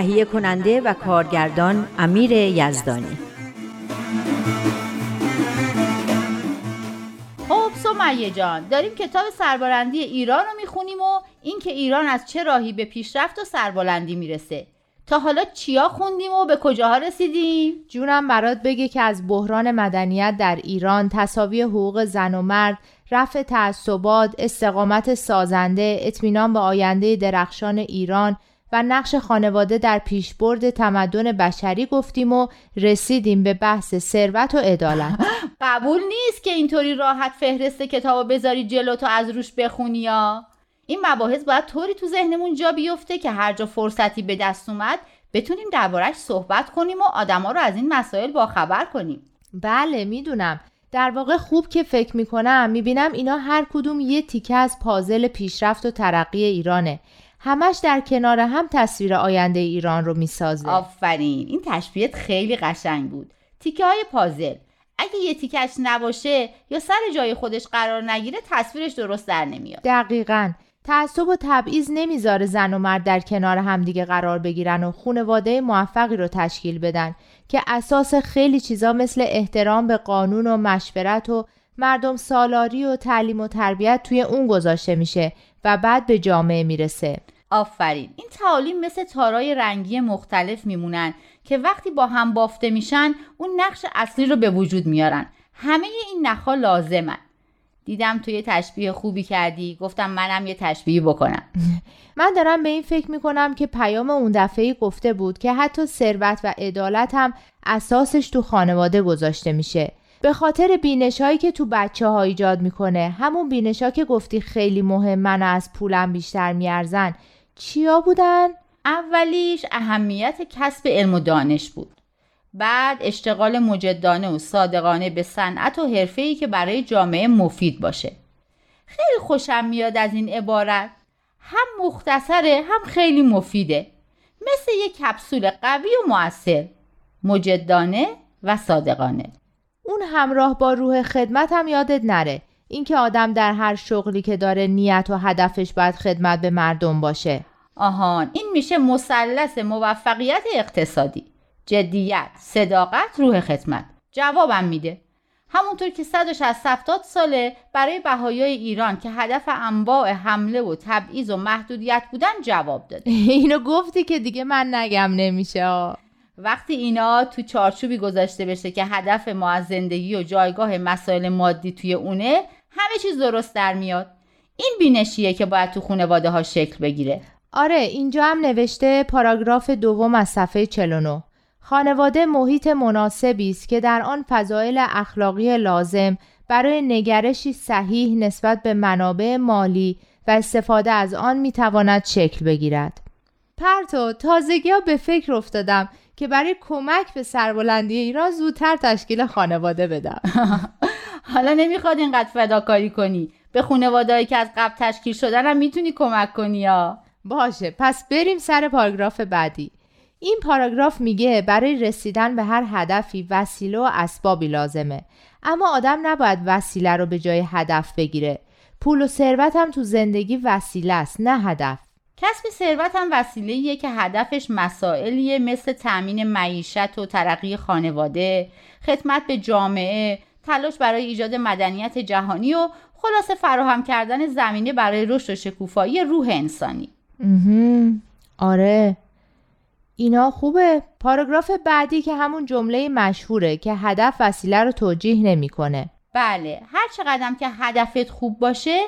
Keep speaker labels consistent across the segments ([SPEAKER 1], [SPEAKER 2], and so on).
[SPEAKER 1] تهیه کننده و کارگردان امیر یزدانی
[SPEAKER 2] خب سمیه جان داریم کتاب سربلندی ایران رو می‌خونیم و اینکه ایران از چه راهی به پیشرفت و سربلندی می‌رسه تا حالا چیا خوندیم و به کجاها رسیدیم؟
[SPEAKER 3] جونم برات بگه که از بحران مدنیت در ایران، تصاوی حقوق زن و مرد، رفع تعصبات، استقامت سازنده، اطمینان به آینده درخشان ایران و نقش خانواده در پیشبرد تمدن بشری گفتیم و رسیدیم به بحث ثروت و عدالت.
[SPEAKER 2] قبول نیست که اینطوری راحت فهرست کتابو بذاری جلو تو از روش بخونی یا این مباحث باید طوری تو ذهنمون جا بیفته که هر جا فرصتی به دست اومد بتونیم دربارش صحبت کنیم و آدما رو از این مسائل باخبر کنیم.
[SPEAKER 3] بله می‌دونم. در واقع خوب که فکر می‌کنم می‌بینم اینا هر کدوم یه تیکه از پازل پیشرفت و ترقی ایرانه. همش در کنار هم تصویر آینده ایران رو می‌سازه.
[SPEAKER 2] آفرین. این تشبیهت خیلی قشنگ بود. تیکه های پازل. اگه یه تیکش نباشه یا سر جای خودش قرار نگیره تصویرش درست در نمیاد.
[SPEAKER 3] دقیقا. تعصب و تبعیض نمی‌ذاره زن و مرد در کنار همدیگه قرار بگیرن و خونواده موفقی رو تشکیل بدن که اساس خیلی چیزا مثل احترام به قانون و مشورت و مردم سالاری و تعلیم و تربیت توی اون گذاشته میشه و بعد به جامعه می‌رسه.
[SPEAKER 2] آفرین. این تعالیم مثل تارای رنگی مختلف میمونن که وقتی با هم بافته میشن اون نقش اصلی رو به وجود میارن. همه این نخها لازمن. دیدم تو یه تشبیه خوبی کردی. گفتم منم یه تشبیه بکنم.
[SPEAKER 3] من دارم به این فکر می‌کنم که پیام اون دفعه گفته بود که حتی ثروت و عدالت هم اساسش تو خانواده گذاشته میشه. به خاطر بینش هایی که تو بچه ها ایجاد می‌کنه. همون بینش ها که گفتی خیلی مهم من از پولم بیشتر میارزن. چیا بودن؟
[SPEAKER 2] اولیش اهمیت کسب علم و دانش بود. بعد اشتغال مجدانه و صادقانه به صنعت و حرفه‌ای که برای جامعه مفید باشه. خیلی خوشم میاد از این عبارت. هم مختصره هم خیلی مفیده. مثل یک کپسول قوی و موثر مجدانه و صادقانه.
[SPEAKER 3] اون همراه با روح خدمت هم یادت نره. اینکه آدم در هر شغلی که داره نیت و هدفش باید خدمت به مردم باشه.
[SPEAKER 2] آهان این میشه مثلث موفقیت اقتصادی. جدیت صداقت روح خدمت. جوابم میده. همونطور که 160 ساله برای بهایای ایران که هدف انواع حمله و تبعیض و محدودیت بودن جواب داده.
[SPEAKER 3] اینو گفتی که دیگه من نگم نمیشه
[SPEAKER 2] وقتی اینا تو چارچوبی گذاشته بشه که هدف ما از زندگی و جایگاه مسائل مادی توی اونه همه چیز درست در میاد. این بینشیه که باید تو خانواده ها شکل بگیره.
[SPEAKER 3] آره اینجا هم نوشته پاراگراف دوم از صفحه 49 خانواده محیط مناسبی است که در آن فضایل اخلاقی لازم برای نگرشی صحیح نسبت به منابع مالی و استفاده از آن می‌تواند شکل بگیرد. پرتو تازگی ها به فکر افتادم که برای کمک به سربلندی ایران زودتر تشکیل خانواده بدم.
[SPEAKER 2] حالا نمی‌خواد اینقدر فداکاری کنی. به خانوادهایی که از قبل تشکیل شدن هم می‌تونی کمک کنی یا
[SPEAKER 3] باشه پس بریم سر پاراگراف بعدی. این پاراگراف میگه برای رسیدن به هر هدفی وسیله و اسبابی لازمه اما آدم نباید وسیله رو به جای هدف بگیره پول و ثروت هم تو زندگی وسیله است نه هدف
[SPEAKER 2] کسب ثروت هم وسیله که هدفش مسائلیه مثل تأمین معیشت و ترقی خانواده خدمت به جامعه تلاش برای ایجاد مدنیت جهانی و خلاصه فراهم کردن زمینه برای رشد و شکوفایی روح انسانی.
[SPEAKER 3] آره. اینا خوبه. پاراگراف بعدی که همون جمله مشهوره که هدف وسیله رو توجیه نمی‌کنه.
[SPEAKER 2] بله. هر چقدر که هدفت خوب باشه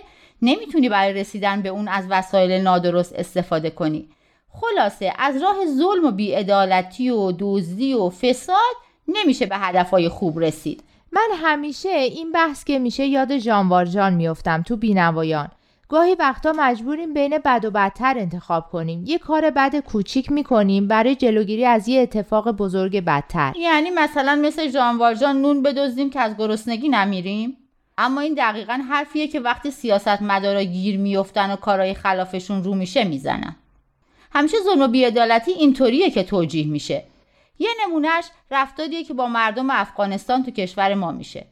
[SPEAKER 2] نمی‌تونی برای رسیدن به اون از وسایل نادرست استفاده کنی. خلاصه از راه ظلم و بیعدالتی و دزدی و فساد نمیشه به هدفهای خوب رسید.
[SPEAKER 3] من همیشه این بحث که میشه یاد جانوارجان میفتم تو بینوایان. گاهی وقتا مجبوریم بین بد و بدتر انتخاب کنیم. یه کار بد کوچیک می‌کنیم برای جلوگیری از یه اتفاق بزرگ بدتر.
[SPEAKER 2] یعنی مثلا مثل جان والجان نون بدزدیم که از گرسنگی نمیریم؟ اما این دقیقا حرفیه که وقتی سیاست مدارا گیر میفتن و کارهای خلافشون رو میشه می‌زنن. همیشه ظلم و بیعدالتی اینطوریه که توجیه میشه. یه نمونهش رفتاریه که با مردم افغانستان تو کشور ما میشه.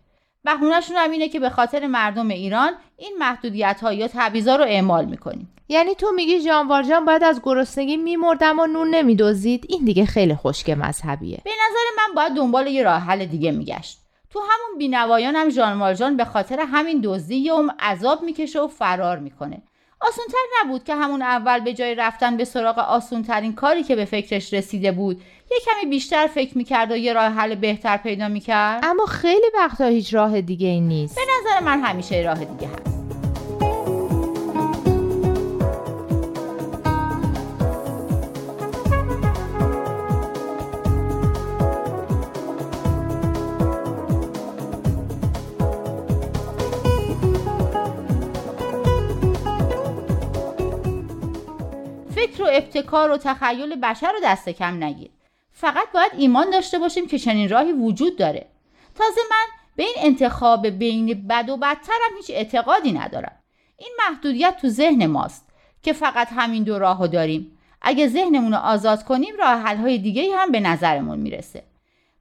[SPEAKER 2] بهونهشون هم اینه که به خاطر مردم ایران این محدودیت ها یا تبعیضا رو اعمال می‌کنیم.
[SPEAKER 3] یعنی تو میگی جان والجان باید از گرسنگی میمردم و نون نمیدوزید این دیگه خیلی خشک مذهبیه.
[SPEAKER 2] به نظر من باید دنبال یه راه حل دیگه میگشت. تو همون بینوایان هم ژان والژان به خاطر همین دزدی یوم عذاب می‌کشه و فرار می‌کنه. آسونتر نبود که همون اول به جای رفتن به سراغ آسونترین کاری که به فکرش رسیده بود یه کمی بیشتر فکر می‌کرد و یه راه حل بهتر پیدا می‌کرد؟
[SPEAKER 3] اما خیلی وقتا هیچ راه دیگه ای نیست.
[SPEAKER 2] به نظر من همیشه راه دیگه هست. ابتکار و تخیل بشر رو دست کم نگیر. فقط باید ایمان داشته باشیم که چنین راهی وجود داره. تازه من به این انتخاب بین بد و بدترم هیچ اعتقادی ندارم. این محدودیت تو ذهن ماست که فقط همین دو راهو داریم. اگه ذهنمون رو آزاد کنیم راه حل‌های دیگه هم به نظرمون می‌رسه.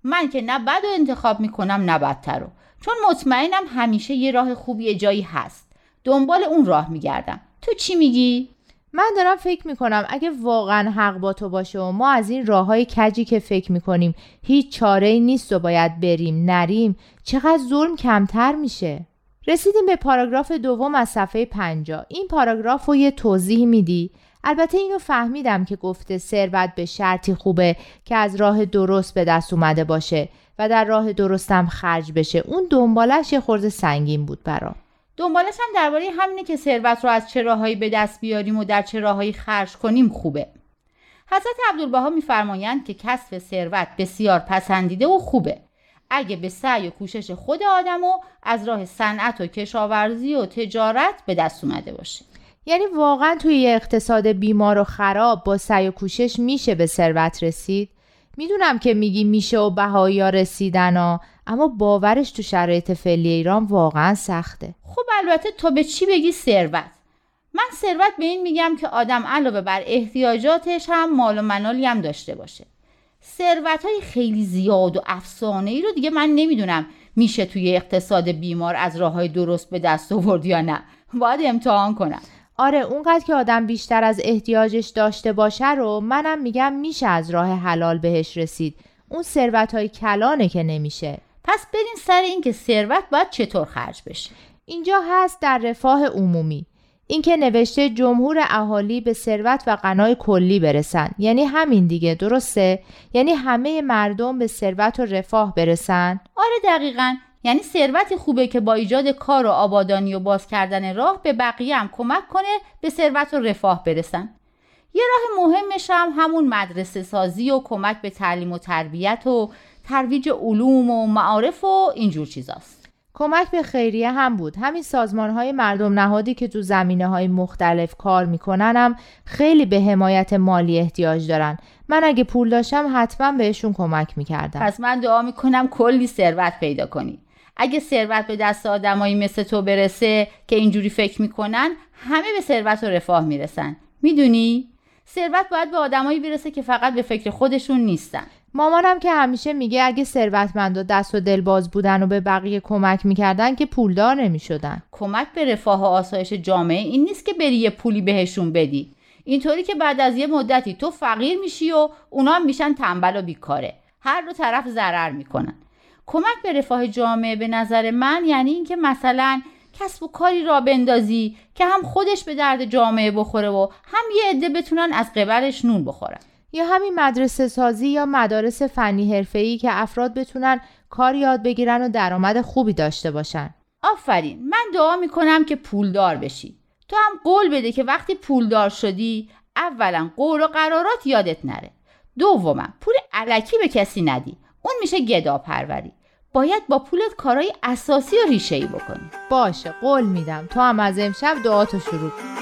[SPEAKER 2] من که نه بد و انتخاب می‌کنم نه بدتر رو. چون مطمئنم همیشه یه راه خوبی جایی هست. دنبال اون راه میگردم. تو چی میگی؟
[SPEAKER 3] من دارم فکر می‌کنم اگه واقعا حق با تو باشه و ما از این راه های کجی که فکر می‌کنیم هیچ چاره نیست و باید بریم نریم چقدر ظلم کمتر میشه؟ رسیدیم به پاراگراف دوم از صفحه 50 این پاراگراف رو یه توضیح میدی؟ البته اینو فهمیدم که گفته ثروت به شرطی خوبه که از راه درست به دست اومده باشه و در راه درستم خرج بشه. اون دنبالش یه خورده سنگین بود برام.
[SPEAKER 2] دنبالش هم درباره همینه که ثروت رو از چه راههایی به دست بیاریم و در چه راههایی خرج کنیم خوبه. حضرت عبدالبها میفرمایند که کسب ثروت بسیار پسندیده و خوبه. اگه به سعی و کوشش خود آدم و از راه صنعت و کشاورزی و تجارت به دست اومده باشه.
[SPEAKER 3] یعنی واقعا توی اقتصاد بیمار و خراب با سعی و کوشش میشه به ثروت رسید؟ می‌دونم که میگی میشه و بهایی رسیدن ها اما باورش تو شرایط فعلی ایران واقعا سخته.
[SPEAKER 2] خب البته تو به چی بگی ثروت؟ من ثروت به این میگم که آدم علاوه بر احتیاجاتش هم مال و منالی هم داشته باشه. ثروت های خیلی زیاد و افسانه ای رو دیگه من نمی‌دونم میشه توی اقتصاد بیمار از راه های درست به دست آورد یا نه. باید امتحان کنم.
[SPEAKER 3] آره اونقدر که آدم بیشتر از احتیاجش داشته باشه رو منم میگم میشه از راه حلال بهش رسید. اون ثروت های کلانه که نمیشه.
[SPEAKER 2] پس برین سر اینکه ثروت باید چطور خرج بشه.
[SPEAKER 3] اینجا هست در رفاه عمومی. اینکه نوشته جمهور اهالی به ثروت و غنای کلی برسن. یعنی همین دیگه درسته؟ یعنی همه مردم به ثروت و رفاه برسن؟
[SPEAKER 2] آره دقیقا. یعنی ثروتی خوبه که با ایجاد کار و آبادانی و باز کردن راه به بقیه هم کمک کنه به ثروت و رفاه برسن. یه راه مهمش هم همون مدرسه سازی و کمک به تعلیم و تربیت و ترویج علوم و معارف و اینجور چیزاست.
[SPEAKER 3] کمک به خیریه هم بود. همین سازمان های مردم نهادی که تو زمینه های مختلف کار می‌کنن هم خیلی به حمایت مالی احتیاج دارن. من اگه پول داشتم حتما بهشون کمک می‌کردم.
[SPEAKER 2] پس من دعا می‌کنم کلی ثروت پیدا کنی. اگه ثروت به دست آدمایی مثل تو برسه که اینجوری فکر می‌کنن همه به ثروت و رفاه می‌رسن. می‌دونی؟ ثروت باید به آدمایی برسه که فقط به فکر خودشون نیستن.
[SPEAKER 3] مامانم که همیشه میگه اگه ثروتمند و دست و دلباز بودن و به بقیه کمک می‌کردن که پولدار نمی‌شدن.
[SPEAKER 2] کمک به رفاه و آسایش جامعه این نیست که بری یه پولی بهشون بدی. اینطوری که بعد از یه مدتی تو فقیر میشی و اونا هم میشن تنبل و بیکاره. هر دو طرف ضرر می‌کنن. کمک به رفاه جامعه به نظر من یعنی اینکه مثلا کسب و کاری را بندازی که هم خودش به درد جامعه بخوره و هم یه عده بتونن از قبلش نون بخورن.
[SPEAKER 3] یا همین مدرسه سازی یا مدارس فنی حرفه‌ای که افراد بتونن کار یاد بگیرن و درآمد خوبی داشته باشن.
[SPEAKER 2] آفرین من دعا می‌کنم که پولدار بشی. تو هم قول بده که وقتی پولدار شدی اولا قول و قرارات یادت نره. دوما پول علکی به کسی ندی. اون میشه گدا پروری باید با پولت کارهای اساسی و ریشه ای بکنی.
[SPEAKER 3] باشه قول میدم. تو هم از امشب دعاتو شروع کن.